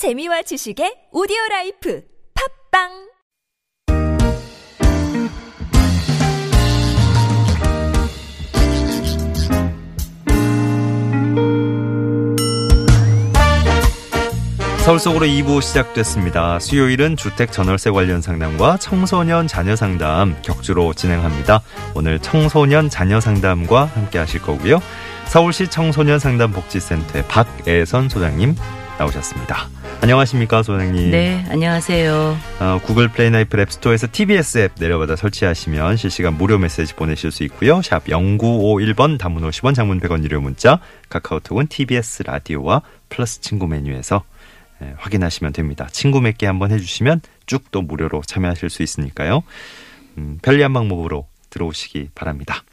재미와 지식의 오디오 라이프 팟빵 서울 속으로 2부 시작됐습니다. 수요일은 주택 전월세 관련 상담과 청소년 자녀 상담 격주로 진행합니다. 오늘 청소년 자녀 상담과 함께 하실 거고요. 서울시 청소년 상담 복지센터의 박애선 소장님 나오셨습니다. 안녕하십니까, 소장님. 네, 안녕하세요. 어, 구글 플레이나 애플 앱스토어에서 TBS 앱 내려받아 설치하시면 실시간 무료 메시지 보내실 수 있고요. 샵 0951번 단문 50원 장문 100원 유료 문자 카카오톡은 TBS 라디오와 플러스 친구 메뉴에서 예, 확인하시면 됩니다. 친구 맺기 한번 해주시면 쭉 또 무료로 참여하실 수 있으니까요. 음, 편리한 방법으로 들어오시기 바랍니다.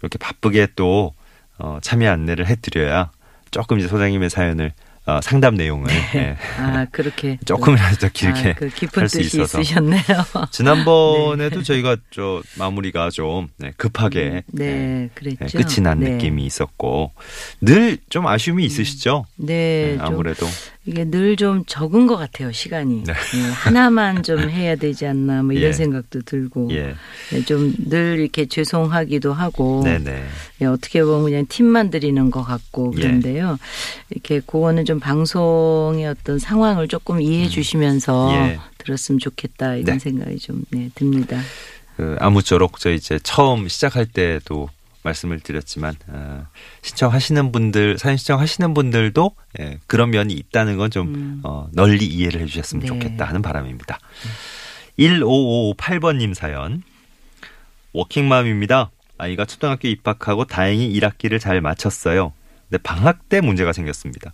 이렇게 바쁘게 또 어, 참여 안내를 해드려야 조금 이제 소장님의 사연을 어, 상담 내용을 예, 아, 그렇게. 조금이라도 더 길게 아, 그 깊은 할수 뜻이 있어서 있으셨네요. 지난번에도 저희가 저 마무리가 좀 네, 급하게 네, 네, 그랬죠. 네, 끝이 난 네. 느낌이 있었고 늘 좀 아쉬움이 있으시죠? 네, 네, 좀 아무래도 이게 늘 좀 적은 것 같아요, 시간이. 네. 예, 하나만 좀 해야 되지 않나, 뭐 이런 예. 생각도 들고. 예, 좀 늘 이렇게 죄송하기도 하고. 예, 어떻게 보면 그냥 팀만 들이는 것 같고 예. 그런데요. 이렇게 그거는 좀 방송의 어떤 상황을 조금 이해해 주시면서 예. 들었으면 좋겠다 이런 네. 생각이 좀 네, 듭니다. 그 아무쪼록 저 이제 처음 시작할 때도 말씀을 드렸지만 어, 신청하시는 분들 사연 신청하시는 분들도 예, 그런 면이 있다는 건좀 음. 어, 널리 이해를 해주셨으면 네. 좋겠다 하는 바람입니다. 1558번님 사연 워킹맘입니다. 아이가 초등학교 입학하고 다행히 1학기를 잘 마쳤어요. 근데 방학 때 문제가 생겼습니다.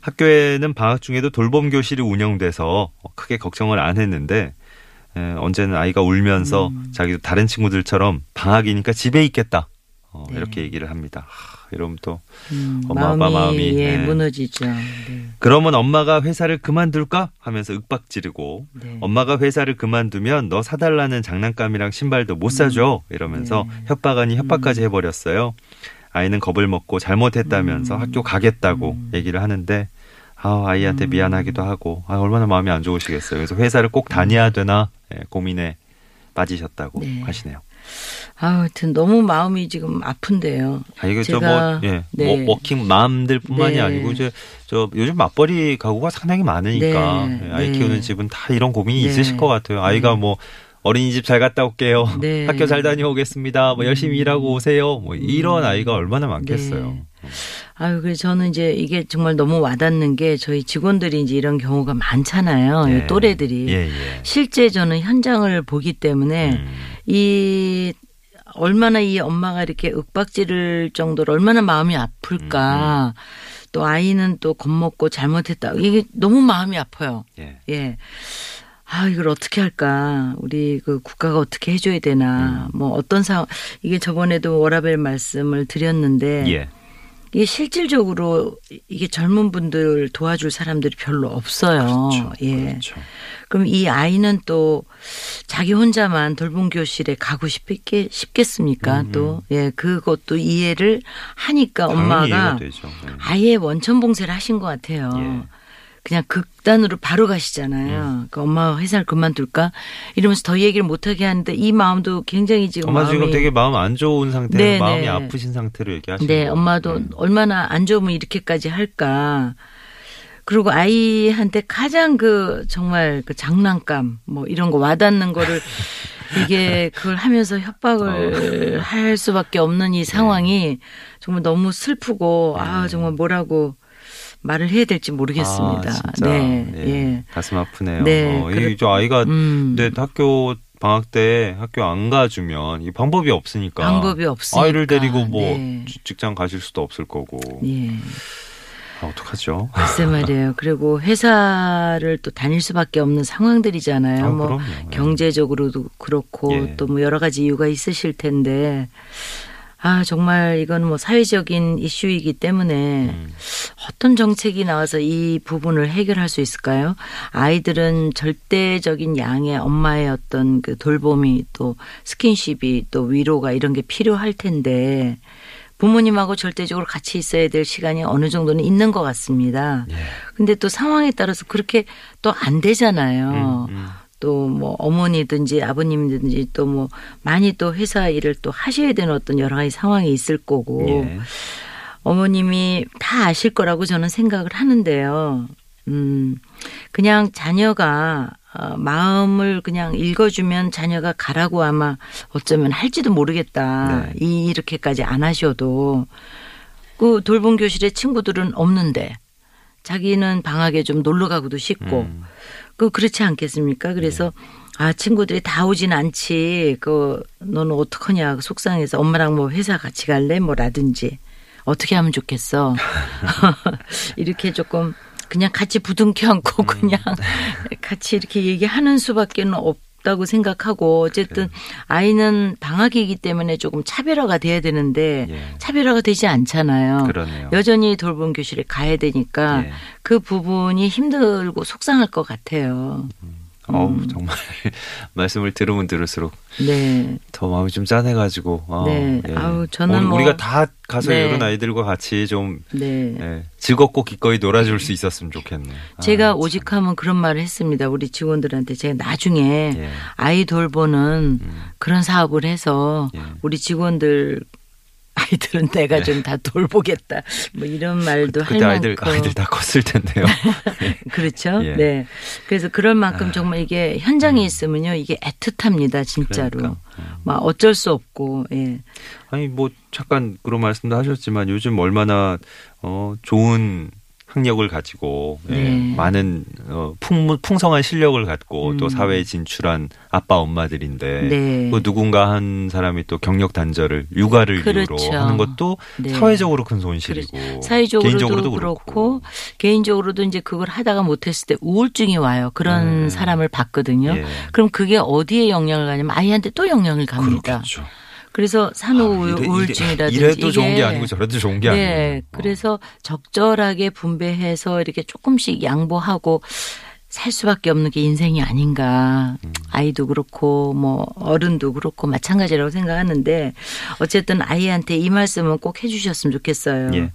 학교에는 방학 중에도 돌봄 교실이 운영돼서 크게 걱정을 안 했는데 에, 언제는 아이가 울면서 음. 자기도 다른 친구들처럼 방학이니까 집에 있겠다 어, 네. 이렇게 얘기를 합니다. 하, 이러면 또 음, 엄마, 마음이, 아빠 마음이, 예, 네. 무너지죠. 네. 그러면 엄마가 회사를 그만둘까 하면서 윽박 지르고 네. 엄마가 회사를 그만두면 너 사달라는 장난감이랑 신발도 못 사줘 이러면서 네. 협박 아니 협박까지 해버렸어요. 아이는 겁을 먹고 잘못했다면서 음. 학교 가겠다고 음. 얘기를 하는데 아, 아이한테 음. 미안하기도 하고 아, 얼마나 마음이 안 좋으시겠어요. 그래서 회사를 꼭 다녀야 되나 예, 고민에 빠지셨다고 네. 하시네요. 아, 하여튼 너무 마음이 지금 아픈데요. 아, 이게 제가- 저뭐 예, 네. 워- 워킹 맘들뿐만이 네. 아니고 이제 저 요즘 맞벌이 가구가 상당히 많으니까 네. 예, 아이 네. 키우는 집은 다 이런 고민이 네. 있으실 것 같아요. 아이가 네. 뭐 어린이집 잘 갔다 올게요. 네. 학교 잘 다녀오겠습니다. 뭐 열심히 일하고 오세요. 뭐 이런 아이가 얼마나 많겠어요. 네. 아유, 그래서 저는 이제 이게 정말 너무 와닿는 게 저희 직원들이 이제 이런 경우가 많잖아요. 예. 이 또래들이. 예, 예. 실제 저는 현장을 보기 때문에 음. 이 얼마나 이 엄마가 이렇게 윽박지를 정도로 얼마나 마음이 음, 아플까. 또 아이는 또 겁먹고 잘못했다. 이게 너무 마음이 아파요. 예. 예. 아, 이걸 어떻게 할까? 우리 그 국가가 어떻게 해줘야 되나? 음. 뭐 어떤 상황, 이게 저번에도 워라벨 말씀을 드렸는데. 예. 이게 실질적으로 이게 젊은 분들 도와줄 사람들이 별로 없어요. 그렇죠. 예. 그렇죠. 그럼 이 아이는 또 자기 혼자만 돌봄 교실에 가고 싶겠, 싶겠습니까? 음, 또, 예, 그것도 이해를 하니까 엄마가. 예. 아예 원천 봉쇄를 하신 것 같아요. 예. 그냥 극단으로 바로 가시잖아요. 음. 그 엄마 회사를 그만둘까? 이러면서 더 얘기를 못하게 하는데 이 마음도 굉장히 지금 엄마 마음이 지금 되게 마음 안 좋은 상태, 네, 마음이 네. 아프신 상태로 얘기하시는 네, 거예요. 엄마도 음. 얼마나 안 좋으면 이렇게까지 할까. 그리고 아이한테 가장 그 정말 그 장난감 뭐 이런 거 와닿는 거를 이게 그걸 하면서 협박을 어. 할 수밖에 없는 이 상황이 정말 너무 슬프고 아 네. 정말 뭐라고 말을 해야 될지 모르겠습니다. 아, 진짜. 네, 예. 예. 가슴 아프네요. 네, 어, 그렇- 이저 아이가 음. 근데 학교 방학 때 학교 안 가주면 이 방법이 없으니까 방법이 없으니까. 아이를 데리고 뭐 네. 지- 직장 가실 수도 없을 거고 예. 아, 어떡하죠? 글쎄 말이에요. 그리고 회사를 또 다닐 수밖에 없는 상황들이잖아요. 아, 뭐 그럼요. 예. 경제적으로도 그렇고 예. 또뭐 여러 가지 이유가 있으실 텐데 아 정말 이건 뭐 사회적인 이슈이기 때문에 음. 어떤 정책이 나와서 이 부분을 해결할 수 있을까요? 아이들은 절대적인 양의 엄마의 어떤 그 돌봄이 또 스킨십이 또 위로가 이런 게 필요할 텐데 부모님하고 절대적으로 같이 있어야 될 시간이 어느 정도는 있는 것 같습니다. 예. 근데 또 상황에 따라서 그렇게 또 안 되잖아요. 음, 음. 또 뭐 어머니든지 아버님든지 또 뭐 많이 또 회사 일을 또 하셔야 되는 어떤 여러 가지 상황이 있을 거고 예. 어머님이 다 아실 거라고 저는 생각을 하는데요. 음, 그냥 자녀가 어, 마음을 그냥 읽어주면 자녀가 가라고 아마 어쩌면 할지도 모르겠다. 네. 이 이렇게까지 안 하셔도 그 돌봄 교실에 친구들은 없는데 자기는 방학에 좀 놀러 가고도 싶고 음. 그 그렇지 않겠습니까? 그래서 아 친구들이 다 오진 않지. 그 너는 어떡하냐 속상해서 엄마랑 뭐 회사 같이 갈래 뭐라든지 어떻게 하면 좋겠어. 이렇게 조금 그냥 같이 부둥켜 안고 그냥 같이 이렇게 얘기하는 수밖에 는 없 다고 생각하고 어쨌든 아이는 방학이기 때문에 조금 차별화가 돼야 되는데 예. 차별화가 되지 않잖아요. 그러네요. 여전히 돌봄 교실에 가야 되니까 예. 그 부분이 힘들고 속상할 것 같아요. 어우, 음. 정말 말씀을 들으면 들을수록 네. 더 마음이 좀 짠해가지고. 아, 네. 아우, 저는 우리- 뭐- 우리가 다 가서 네. 이런 아이들과 같이 좀 네. 예, 즐겁고 기꺼이 놀아줄 수 있었으면 좋겠네. 아, 제가 참. 오직하면 그런 말을 했습니다. 우리 직원들한테 제가 나중에 예. 아이 돌보는 음. 그런 사업을 해서 예. 우리 직원들 아이들은 내가 좀다 돌보겠다. 뭐 이런 말도 할 그때 아이들 만큼 아이들 다 컸을 텐데요. 그렇죠. 예. 아. 네. 그래서 그럴 만큼 정말 이게 현장에 있으면요 이게 애틋합니다 진짜로. 음. 그러니까. 막 어쩔 수 없고 예. 아니 뭐 잠깐 그런 말씀도 하셨지만 요즘 얼마나 어 좋은 학력을 가지고 예, 네. 많은 어 풍, 풍성한 실력을 갖고 또 음. 사회에 진출한 아빠 엄마들인데 네. 그 누군가 한 사람이 또 경력 단절을 육아를 그렇죠. 이유로 하는 것도 네. 사회적으로 큰 손실이고 사회적으로도 개인적으로도 그렇고, 개인적으로도 이제 그걸 하다가 못했을 때 우울증이 와요. 그런 네. 사람을 봤거든요. 예. 그럼 그게 어디에 영향을 가냐면 아이한테 또 영향을 갑니다. 그렇겠죠. 그래서 산후 아, 이래- 우울증이라든지 이래, 이래도 좋은 게 아니고 저래도 좋은 게 네, 아니고. 어. 그래서 적절하게 분배해서 이렇게 조금씩 양보하고 살 수밖에 없는 게 인생이 아닌가. 음. 아이도 그렇고 뭐 어른도 그렇고 마찬가지라고 생각하는데 어쨌든 아이한테 이 말씀은 꼭 해주셨으면 좋겠어요. 예.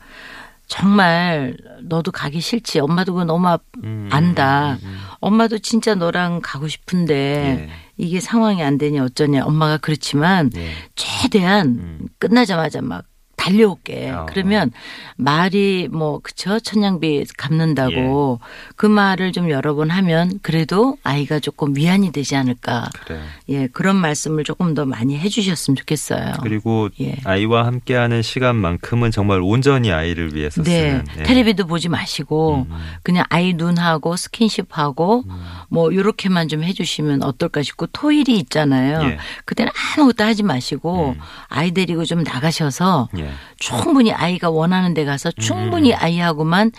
정말 너도 가기 싫지. 엄마도 그거 너무 아- 음, 안다. 음, 음. 엄마도 진짜 너랑 가고 싶은데 예. 이게 상황이 안 되니 어쩌냐. 엄마가 그렇지만 예. 최대한 음. 끝나자마자 막 달려올게. 어. 그러면 말이 뭐 그쵸 천냥비 갚는다고 그 말을 좀 여러 번 하면 그래도 아이가 조금 위안이 되지 않을까. 그래. 예 그런 말씀을 조금 더 많이 해주셨으면 좋겠어요. 그리고 예. 아이와 함께하는 시간만큼은 정말 온전히 아이를 위해서 네, 쓰는 예. 텔레비도 보지 마시고 음, 음. 그냥 아이 눈하고 스킨십하고 음. 뭐 요렇게만 좀 해주시면 어떨까 싶고 토일이 있잖아요. 예. 그때는 아무것도 하지 마시고 음. 아이 데리고 좀 나가셔서 예. 충분히 아이가 원하는 데 가서 음. 충분히 아이하고만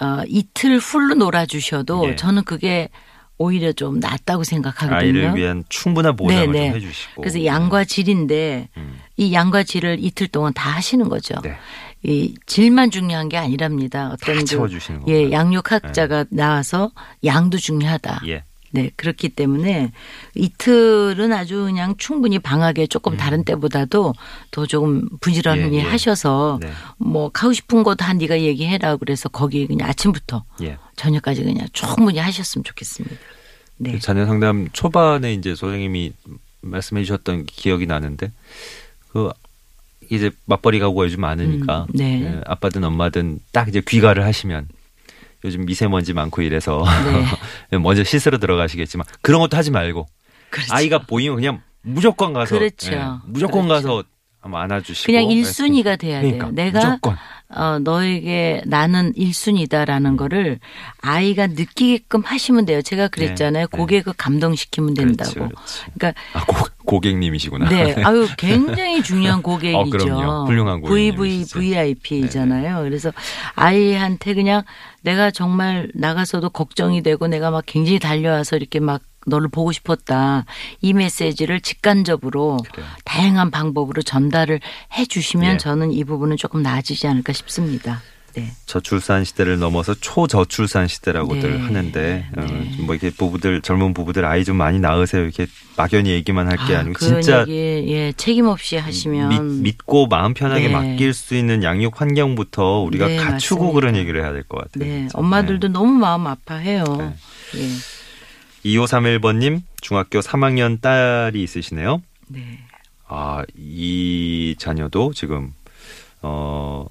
어, 이틀 풀로 놀아주셔도 예. 저는 그게 오히려 좀 낫다고 생각하거든요. 아이를 위한 충분한 보상을 네, 네. 좀 해주시고. 그래서 양과 질인데 음. 이 양과 질을 이틀 동안 다 하시는 거죠. 네. 이 질만 중요한 게 아니랍니다. 어떤 다 그, 채워주시는 예. 양육학자가 나와서 양도 중요하다. 예. 네, 그렇기 때문에 이틀은 아주 그냥 충분히 방학에 조금 다른 때보다도 더 조금 부지런히 음. 예, 예. 하셔서 네. 뭐 가고 싶은 거 다 네가 얘기해라 그래서 거기 그냥 아침부터 예. 저녁까지 그냥 충분히 하셨으면 좋겠습니다. 네. 그 자녀 상담 초반에 이제 선생님이 말씀해 주셨던 기억이 나는데 그 이제 맞벌이 가구가 요즘 많으니까 음, 네. 예, 아빠든 엄마든 딱 이제 귀가를 하시면 요즘 미세먼지 많고 이래서 먼저 씻으러 들어가시겠지만 그런 것도 하지 말고 네. 그렇죠. 아이가 보이면 그냥 무조건 가서 그렇죠. 예, 무조건 그렇죠. 가서 안아주시고 그냥 일순위가 돼야 그러니까, 돼요. 내가 무조건 어, 너에게 나는 일순위다라는 음. 거를 아이가 느끼게끔 하시면 돼요. 제가 그랬잖아요. 네, 네. 고객을 감동시키면 된다고. 그렇지, 그렇지. 그러니까 아, 고, 고객님이시구나. 네, 아유 굉장히 중요한 고객이죠. 어, 그럼요. 훌륭한 VV 고객님이시죠. VIP잖아요. 그래서 아이한테 그냥 내가 정말 나가서도 걱정이 되고 내가 막 굉장히 달려와서 이렇게 막 너를 보고 싶었다. 이 메시지를 직간접으로 그래요. 다양한 방법으로 전달을 해 주시면 예. 저는 이 부분은 조금 나아지지 않을까 싶습니다. 네. 저출산 시대를 넘어서 초저출산 시대라고들 네. 하는데 어, 네. 뭐 이렇게 부부들 젊은 부부들 아이 좀 많이 낳으세요 이렇게 막연히 얘기만 할게 아, 아, 니고 진짜 얘기 예 책임 없이 하시면 믿, 고 마음 편하게 네. 맡길 수 있는 양육 환경부터 우리가 네, 갖추고 맞습니다. 그런 얘기를 해야 될 것 같아요. 네 진짜. 엄마들도 너무 마음 아파해요. 네. 예. 2531번님 중학교 3학년 딸이 있으시네요. 네. 아, 이 자녀도 지금 어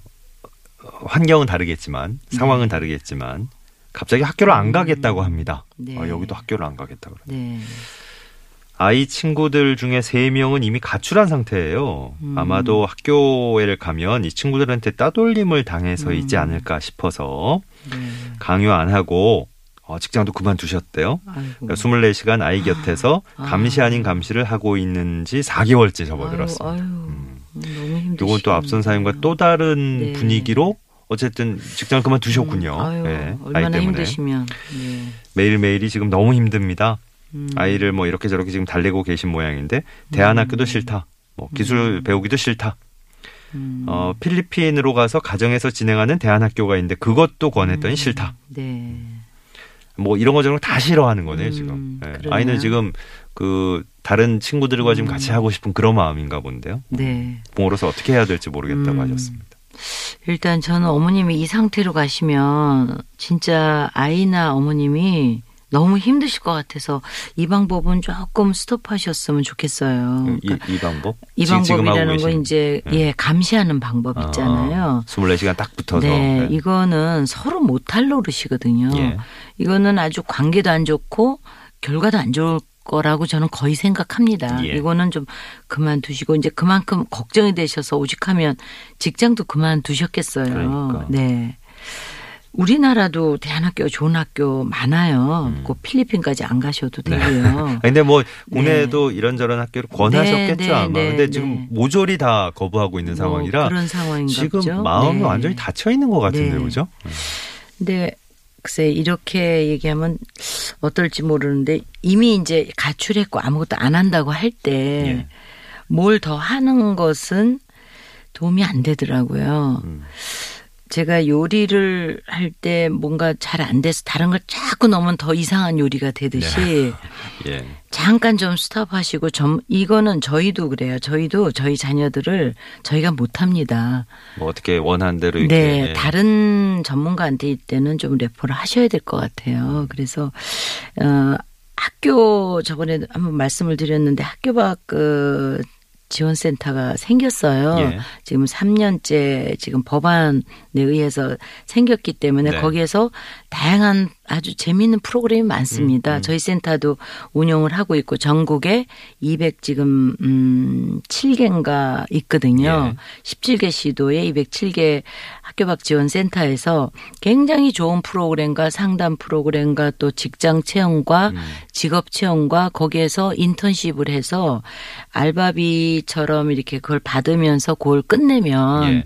환경은 다르겠지만 네. 상황은 다르겠지만 갑자기 학교를 안 가겠다고 합니다. 네. 아, 여기도 학교를 안 가겠다 그래. 네. 아이 친구들 중에 세 명은 이미 가출한 상태예요. 음. 아마도 학교에 가면 이 친구들한테 따돌림을 당해서 있지 음. 않을까 싶어서 네. 강요 안 하고 어, 직장도 그만두셨대요. 아이고. 24시간 아이 곁에서 아. 감시 아닌 감시를 하고 있는지 4개월째 접어들었습니다. 아유, 아유, 음. 너무. 요건 또 앞선 사연과 또 다른 네. 분위기로 어쨌든 직장을 그만두셨군요. 음, 아유, 네, 얼마나 때문에. 힘드시면. 네. 매일매일이 지금 너무 힘듭니다. 음. 아이를 뭐 이렇게 저렇게 지금 달래고 계신 모양인데 대안학교도 싫다. 뭐 기술 배우기도 싫다. 음. 어, 필리핀으로 가서 가정에서 진행하는 대안학교가 있는데 그것도 권했더니 음. 싫다. 네. 뭐 이런 거 저런 거 다 싫어하는 거네요 음, 지금. 예, 그러네요. 아이는 지금 그 다른 친구들과 지금 음. 같이 하고 싶은 그런 마음인가 본데요. 네. 부모로서 어떻게 해야 될지 모르겠다고 음. 하셨습니다. 일단 저는 어머님이 이 상태로 가시면 진짜 아이나 어머님이 너무 힘드실 것 같아서 이 방법은 조금 스톱하셨으면 좋겠어요. 이, 그러니까 이 방법? 이 지금 하고 방법이라는 건 이제 네. 예 감시하는 방법 있잖아요. 24시간 딱 붙어서. 네, 네. 이거는 서로 못할 노릇이거든요. 예. 이거는 아주 관계도 안 좋고 결과도 안 좋을 거라고 저는 거의 생각합니다. 예. 이거는 좀 그만두시고 이제 그만큼 걱정이 되셔서 오직하면 직장도 그만두셨겠어요. 그러니까. 네. 우리나라도 대안학교 좋은 학교 많아요. 음. 꼭 필리핀까지 안 가셔도 네. 되고요. 아니, 근데 뭐 국내에도 이런저런 학교를 권하셨겠죠 네, 네, 아마. 네, 근데 네. 지금 모조리 다 거부하고 있는 뭐 상황이라 그런 상황인가 지금 보죠. 마음이 네. 완전히 닫혀 있는 것 같은데 네. 그죠? 근데 글쎄 이렇게 얘기하면 어떨지 모르는데 이미 이제 가출했고 아무것도 안 한다고 할 때 뭘더 예. 하는 것은 도움이 안 되더라고요. 음. 제가 요리를 할 때 뭔가 잘 안 돼서 다른 걸 자꾸 넣으면 더 이상한 요리가 되듯이 예. 잠깐 좀 스톱하시고 좀 이거는 저희도 그래요. 저희도 저희 자녀들을 저희가 못 합니다. 뭐 어떻게 원하는 대로 이렇게 네, 예. 다른 전문가한테 이때는 좀 레포를 하셔야 될 것 같아요. 그래서 어 학교 저번에 한번 말씀을 드렸는데 학교 밖 그 지원센터가 생겼어요. 예. 지금 3년째 지금 법안에 의해서 생겼기 때문에 네. 거기에서 다양한 아주 재미있는 프로그램이 많습니다. 음, 음. 저희 센터도 운영을 하고 있고 전국에 200 지금 음 7개인가 있거든요. 예. 17개 시도에 207개 학교 밖 지원 센터에서 굉장히 좋은 프로그램과 상담 프로그램과 또 직장 체험과 음. 직업 체험과 거기에서 인턴십을 해서 알바비처럼 이렇게 그걸 받으면서 그걸 끝내면 예.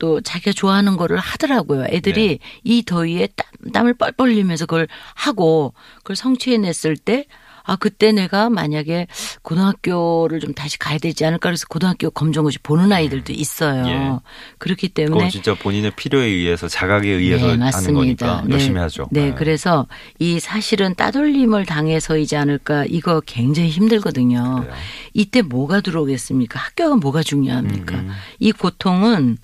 또 자기가 좋아하는 거를 하더라고요. 애들이 이 더위에 땀, 땀을 뻘뻘 흘리면서 그걸 하고 그걸 성취해냈을 때 아, 그때 내가 만약에 고등학교를 좀 다시 가야 되지 않을까 그래서 고등학교 검정고시 보는 아이들도 있어요. 예. 그렇기 때문에 진짜 본인의 필요에 의해서 자각에 의해서 네, 하는 맞습니다. 거니까 네. 열심히 하죠. 네, 예. 그래서 이 사실은 따돌림을 당해서이지 않을까 이거 굉장히 힘들거든요. 그래요. 이때 뭐가 들어오겠습니까? 학교가 뭐가 중요합니까? 음, 음. 이 고통은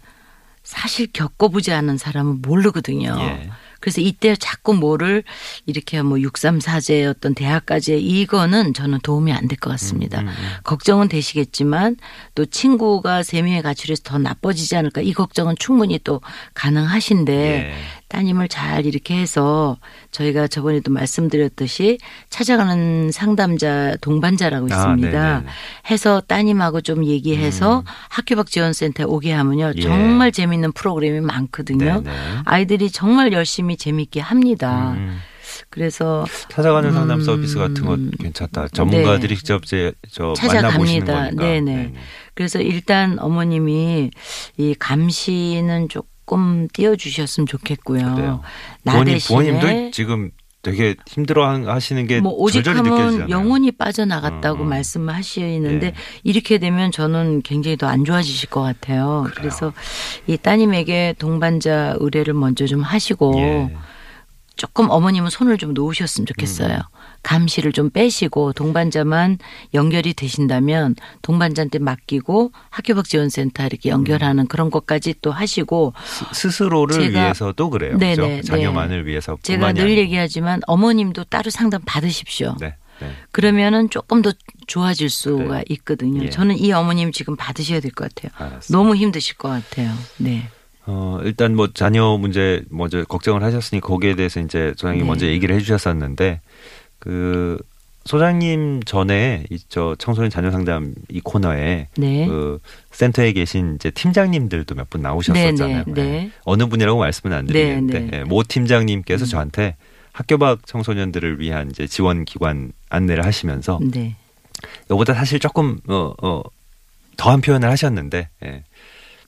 사실 겪어보지 않은 사람은 모르거든요. 예. 그래서 이때 자꾸 뭐를 이렇게 뭐 634제 어떤 대학까지 이거는 저는 도움이 안 될 것 같습니다. 음, 음, 음. 걱정은 되시겠지만 또 친구가 세 명의 가출해서 더 나빠지지 않을까 이 걱정은 충분히 또 가능하신데 예. 따님을 잘 이렇게 해서 저희가 저번에도 말씀드렸듯이 찾아가는 상담자 동반자라고 아, 있습니다. 네네네. 해서 따님하고 좀 얘기해서 학교 밖 지원센터에 오게 하면요. 예. 정말 재밌는 프로그램이 많거든요. 네네. 아이들이 정말 열심히 재밌게 합니다. 음. 그래서 찾아가는 상담 음. 서비스 같은 것 괜찮다. 전문가들이 네. 직접 제, 저 만나보시는 찾아갑니다. 거니까. 네네. 그래서 일단 어머님이 이 감시는 조금 띄워주셨으면 좋겠고요. 그래요. 나 부모님, 부모님도 지금 되게 힘들어 하시는 게 뭐 오직 절절히 하면 느껴지잖아요. 영혼이 빠져나갔다고 음, 음. 말씀하시는데 예. 이렇게 되면 저는 굉장히 더 안 좋아지실 것 같아요. 그래요. 그래서 이 따님에게 동반자 의뢰를 먼저 좀 하시고 예. 조금 어머님은 손을 좀 놓으셨으면 좋겠어요. 음. 감시를 좀 빼시고 동반자만 연결이 되신다면 동반자한테 맡기고 학교박지원센터 이렇게 연결하는 그런 것까지 또 하시고 스- 스스로를 제가- 위해서도 그래요. 네네, 그죠? 네. 자녀만을 위해서 제가 늘 얘기하지만 어머님도 따로 상담 받으십시오. 네. 네. 그러면은 조금 더 좋아질 수가 그래요. 있거든요. 예. 저는 이 어머님 지금 받으셔야 될 것 같아요. 알았습니다. 너무 힘드실 것 같아요. 네. 어, 일단 뭐 자녀 문제 먼저 걱정을 하셨으니 거기에 대해서 이제 소장님 네. 먼저 얘기를 해 주셨었는데 그 소장님 전에 이 저 청소년 자녀 상담 이 코너에 네. 그 센터에 계신 이제 팀장님들도 몇 분 나오셨었잖아요. 네, 네, 네. 예. 어느 분이라고 말씀은 안 드리는데 네, 네. 예, 모 팀장님께서 음. 저한테 학교 밖 청소년들을 위한 이제 지원 기관 안내를 하시면서 네. 이거보다 사실 조금 어, 어 더한 표현을 하셨는데 예.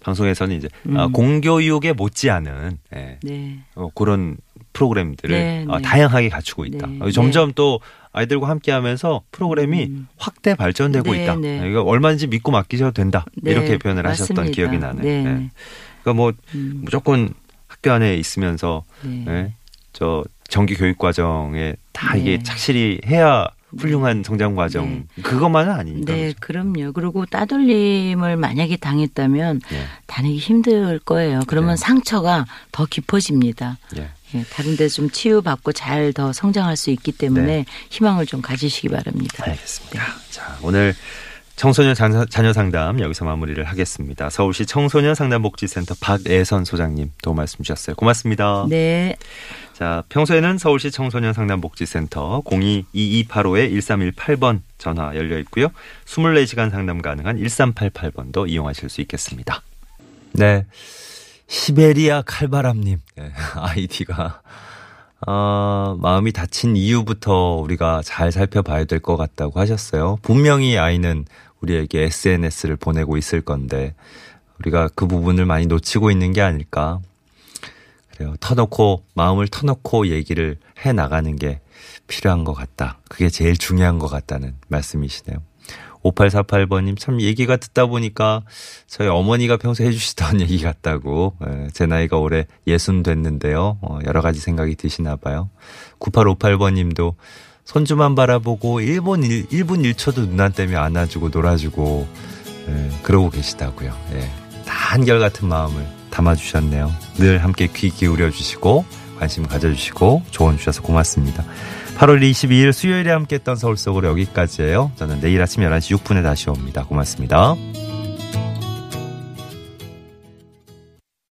방송에서는 이제 아, 음. 공교육에 못지않은 예. 네. 어, 그런 프로그램들을 네, 어, 네. 다양하게 갖추고 있다. 네, 어, 점점 또 아이들과 함께하면서 프로그램이 음. 확대 발전되고 네, 있다. 네. 이거 얼마든지 믿고 맡기셔도 된다. 네, 이렇게 표현을 하셨던 맞습니다. 기억이 나네. 네. 예. 그러니까 뭐 음. 무조건 학교 안에 있으면서 네. 예, 저 정기 교육 과정에 다 네. 이게 착실히 해야 훌륭한 성장 과정 그것만은 아니니까. 네, 그렇죠? 그럼요. 그리고 따돌림을 만약에 당했다면 예. 다니기 힘들 거예요. 그러면 네. 상처가 더 깊어집니다. 예. 예, 다른 데 좀 치유받고 잘 더 성장할 수 있기 때문에 네. 희망을 좀 가지시기 바랍니다. 알겠습니다. 자, 오늘 청소년 자녀, 자녀 상담 여기서 마무리를 하겠습니다. 서울시 청소년 상담복지센터 박애선 소장님 도 말씀 주셨어요. 고맙습니다. 네. 자, 평소에는 서울시 청소년 상담 복지센터 02-2285-1318번 전화 열려 있고요. 24시간 상담 가능한 1388번도 이용하실 수 있겠습니다. 네. 시베리아 칼바람님. 네, 아이디가. 어, 마음이 다친 이유부터 우리가 잘 살펴봐야 될 것 같다고 하셨어요. 분명히 아이는 우리에게 SNS를 보내고 있을 건데, 우리가 그 부분을 많이 놓치고 있는 게 아닐까. 그래요. 터놓고, 마음을 터놓고 얘기를 해 나가는 게 필요한 것 같다. 그게 제일 중요한 것 같다는 말씀이시네요. 5848번님 참 얘기가 듣다 보니까 저희 어머니가 평소에 해주시던 얘기 같다고 예, 제 나이가 올해 예순 됐는데요 어, 여러 가지 생각이 드시나 봐요 9858번님도 손주만 바라보고 1분 1, 1분 1초도 눈안 떼며 안아주고 놀아주고 예, 그러고 계시다고요 예, 다 한결같은 마음을 담아주셨네요 늘 함께 귀 기울여 주시고 관심 가져주시고 조언 주셔서 고맙습니다 8월 22일 수요일에 함께했던 서울 속으로 여기까지예요. 저는 내일 아침 11시 6분에 다시 옵니다. 고맙습니다.